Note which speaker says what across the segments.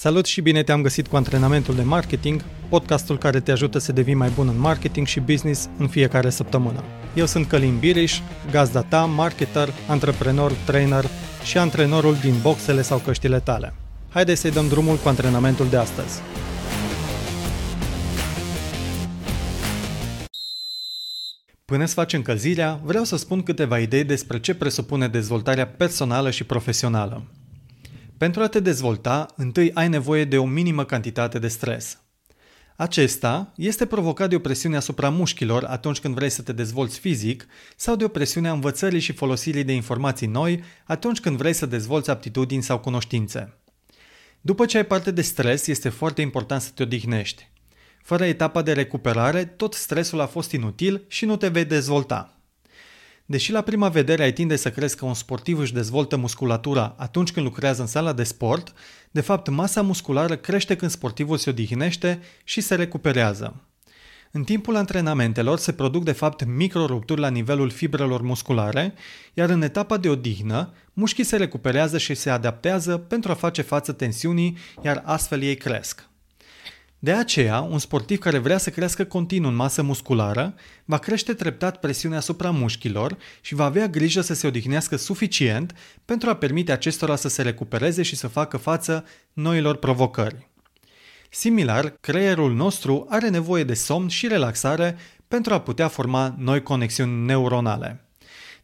Speaker 1: Salut și bine te-am găsit cu antrenamentul de marketing, podcastul care te ajută să devii mai bun în marketing și business în fiecare săptămână. Eu sunt Călin Biriș, gazda ta, marketer, antreprenor, trainer și antrenorul din boxele sau căștile tale. Haideți să-i dăm drumul cu antrenamentul de astăzi. Până să faci încălzirea, vreau să spun câteva idei despre ce presupune dezvoltarea personală și profesională. Pentru a te dezvolta, întâi ai nevoie de o minimă cantitate de stres. Acesta este provocat de o presiune asupra mușchilor atunci când vrei să te dezvolți fizic sau de o presiune a învățării și folosirii de informații noi atunci când vrei să dezvolți aptitudini sau cunoștințe. După ce ai parte de stres, este foarte important să te odihnești. Fără etapa de recuperare, tot stresul a fost inutil și nu te vei dezvolta. Deși la prima vedere ai tinde să crezi că un sportiv își dezvoltă musculatura atunci când lucrează în sala de sport, de fapt masa musculară crește când sportivul se odihnește și se recuperează. În timpul antrenamentelor se produc de fapt microrupturi la nivelul fibrelor musculare, iar în etapa de odihnă, mușchii se recuperează și se adaptează pentru a face față tensiunii, iar astfel ei cresc. De aceea, un sportiv care vrea să crească continuu în masă musculară va crește treptat presiunea asupra mușchilor și va avea grijă să se odihnească suficient pentru a permite acestora să se recupereze și să facă față noilor provocări. Similar, creierul nostru are nevoie de somn și relaxare pentru a putea forma noi conexiuni neuronale.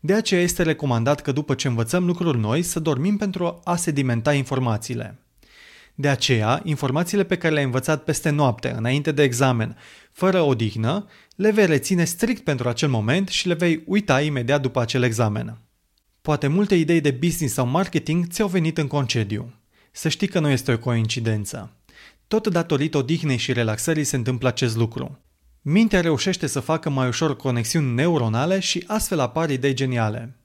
Speaker 1: De aceea este recomandat că după ce învățăm lucruri noi să dormim pentru a sedimenta informațiile. De aceea, informațiile pe care le-ai învățat peste noapte, înainte de examen, fără odihnă, le vei reține strict pentru acel moment și le vei uita imediat după acel examen. Poate multe idei de business sau marketing ți-au venit în concediu. Să știi că nu este o coincidență. Tot datorită odihnei și relaxării se întâmplă acest lucru. Mintea reușește să facă mai ușor conexiuni neuronale și astfel apar idei geniale.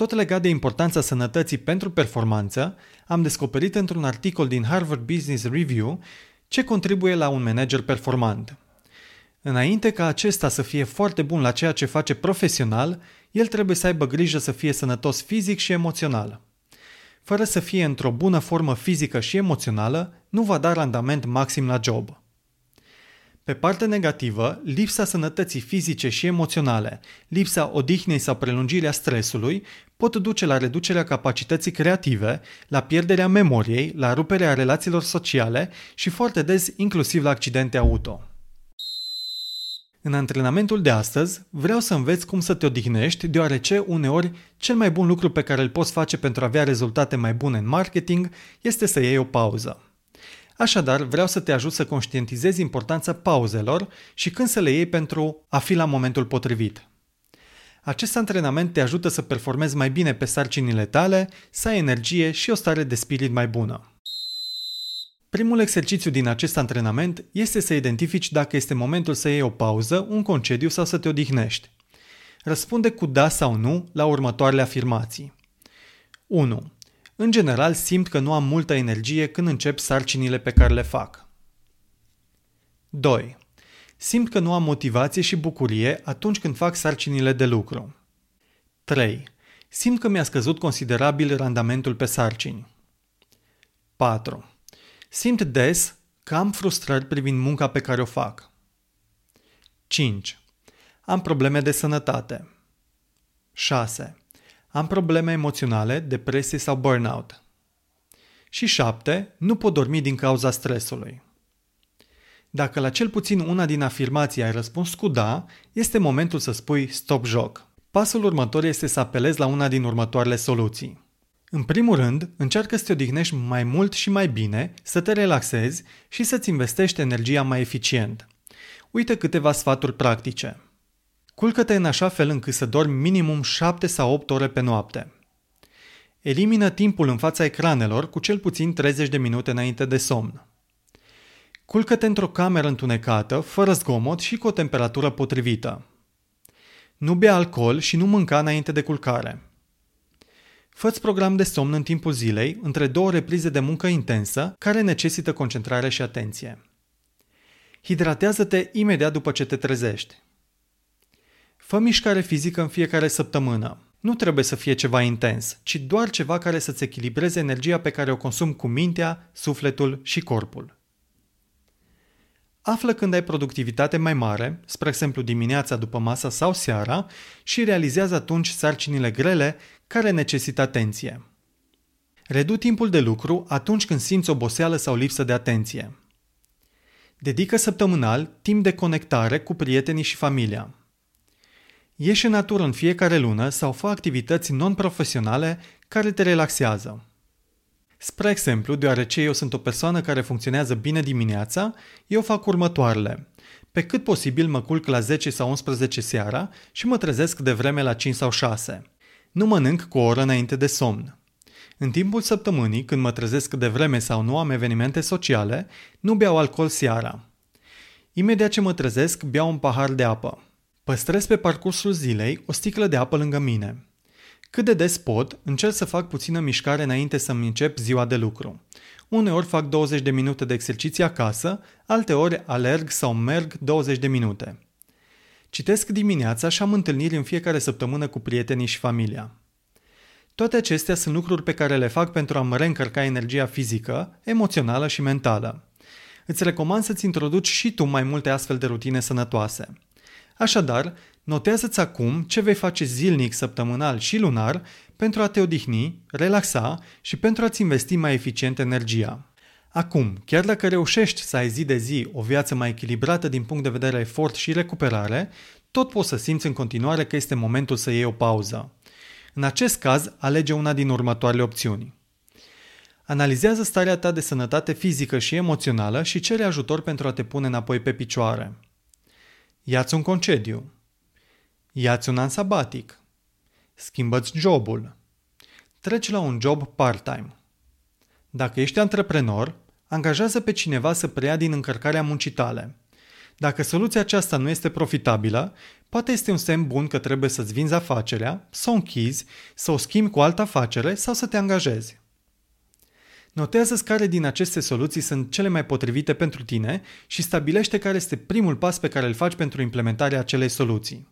Speaker 1: Tot legat de importanța sănătății pentru performanță, am descoperit într-un articol din Harvard Business Review ce contribuie la un manager performant. Înainte ca acesta să fie foarte bun la ceea ce face profesional, el trebuie să aibă grijă să fie sănătos fizic și emoțional. Fără să fie într-o bună formă fizică și emoțională, nu va da randament maxim la job. Pe partea negativă, lipsa sănătății fizice și emoționale, lipsa odihnei sau prelungirea stresului pot duce la reducerea capacității creative, la pierderea memoriei, la ruperea relațiilor sociale și foarte des inclusiv la accidente auto. În antrenamentul de astăzi vreau să înveți cum să te odihnești, deoarece uneori cel mai bun lucru pe care îl poți face pentru a avea rezultate mai bune în marketing este să iei o pauză. Așadar, vreau să te ajut să conștientizezi importanța pauzelor și când să le iei pentru a fi la momentul potrivit. Acest antrenament te ajută să performezi mai bine pe sarcinile tale, să ai energie și o stare de spirit mai bună. Primul exercițiu din acest antrenament este să identifici dacă este momentul să iei o pauză, un concediu sau să te odihnești. Răspunde cu da sau nu la următoarele afirmații. 1. În general, simt că nu am multă energie când încep sarcinile pe care le fac. 2. Simt că nu am motivație și bucurie atunci când fac sarcinile de lucru. 3. Simt că mi-a scăzut considerabil randamentul pe sarcini. 4. Simt des că am frustrări privind munca pe care o fac. 5. Am probleme de sănătate. 6. Am probleme emoționale, depresie sau burnout. Și 7. Nu pot dormi din cauza stresului. Dacă la cel puțin una din afirmații ai răspuns cu da, este momentul să spui stop joc. Pasul următor este să apelezi la una din următoarele soluții. În primul rând, încearcă să te odihnești mai mult și mai bine, să te relaxezi și să-ți investești energia mai eficient. Uite câteva sfaturi practice. Culcă-te în așa fel încât să dormi minimum 7 sau 8 ore pe noapte. Elimină timpul în fața ecranelor cu cel puțin 30 de minute înainte de somn. Culcă-te într-o cameră întunecată, fără zgomot și cu o temperatură potrivită. Nu bea alcool și nu mânca înainte de culcare. Fă-ți program de somn în timpul zilei, între două reprize de muncă intensă, care necesită concentrare și atenție. Hidratează-te imediat după ce te trezești. Fă mișcare fizică în fiecare săptămână. nu trebuie să fie ceva intens, ci doar ceva care să-ți echilibreze energia pe care o consumi cu mintea, sufletul și corpul. Află când ai productivitate mai mare, spre exemplu dimineața după masa sau seara, și realizează atunci sarcinile grele care necesită atenție. Redu timpul de lucru atunci când simți oboseală sau lipsă de atenție. Dedică săptămânal timp de conectare cu prietenii și familia. Ieși în natură în fiecare lună sau fă activități non-profesionale care te relaxează. Spre exemplu, deoarece eu sunt o persoană care funcționează bine dimineața, eu fac următoarele. Pe cât posibil mă culc la 10 sau 11 seara și mă trezesc de vreme la 5 sau 6. Nu mănânc cu o oră înainte de somn. În timpul săptămânii, când mă trezesc de vreme sau nu am evenimente sociale, nu beau alcool seara. Imediat ce mă trezesc, beau un pahar de apă. Păstrez pe parcursul zilei o sticlă de apă lângă mine. Cât de des pot, încerc să fac puțină mișcare înainte să-mi încep ziua de lucru. Uneori fac 20 de minute de exerciții acasă, alteori alerg sau merg 20 de minute. Citesc dimineața și am întâlniri în fiecare săptămână cu prietenii și familia. Toate acestea sunt lucruri pe care le fac pentru a-mi reîncărca energia fizică, emoțională și mentală. Îți recomand să-ți introduci și tu mai multe astfel de rutine sănătoase. Așadar, notează-ți acum ce vei face zilnic, săptămânal și lunar pentru a te odihni, relaxa și pentru a-ți investi mai eficient energia. Acum, chiar dacă reușești să ai zi de zi o viață mai echilibrată din punct de vedere efort și recuperare, tot poți să simți în continuare că este momentul să iei o pauză. În acest caz, alege una din următoarele opțiuni. Analizează starea ta de sănătate fizică și emoțională și cere ajutor pentru a te pune înapoi pe picioare. Iați un concediu. Iați un an sabatic. Schimbă-ți jobul. Treci la un job part-time. Dacă ești antreprenor, angajează pe cineva să preia din încărcarea muncii tale. Dacă soluția aceasta nu este profitabilă, poate este un semn bun că trebuie să-ți vinzi afacerea, să o închizi, să o schimbi cu altă afacere sau să te angajezi. Notează care din aceste soluții sunt cele mai potrivite pentru tine și stabilește care este primul pas pe care îl faci pentru implementarea acelei soluții.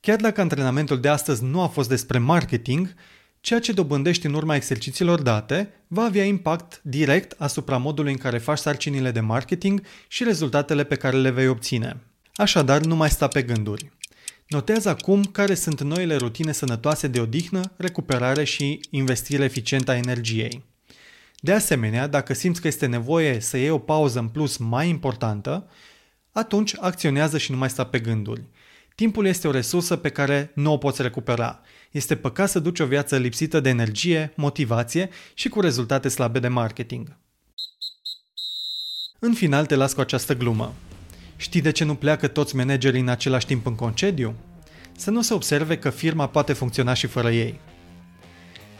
Speaker 1: Chiar dacă antrenamentul de astăzi nu a fost despre marketing, ceea ce dobândești în urma exercițiilor date va avea impact direct asupra modului în care faci sarcinile de marketing și rezultatele pe care le vei obține. Așadar, nu mai sta pe gânduri. Notează acum care sunt noile rutine sănătoase de odihnă, recuperare și investire eficientă a energiei. De asemenea, dacă simți că este nevoie să iei o pauză în plus mai importantă, atunci acționează și nu mai sta pe gânduri. Timpul este o resursă pe care nu o poți recupera. Este păcat să duci o viață lipsită de energie, motivație și cu rezultate slabe de marketing. În final te las cu această glumă. Știi de ce nu pleacă toți managerii în același timp în concediu? Să nu se observe că firma poate funcționa și fără ei.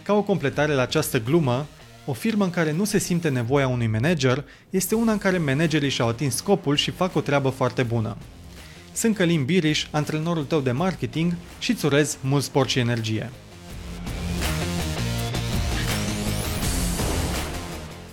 Speaker 1: Ca o completare la această glumă, o firmă în care nu se simte nevoia unui manager este una în care managerii și-au atins scopul și fac o treabă foarte bună. Sunt Călin Biriș, antrenorul tău de marketing și îți urez mult sport și energie.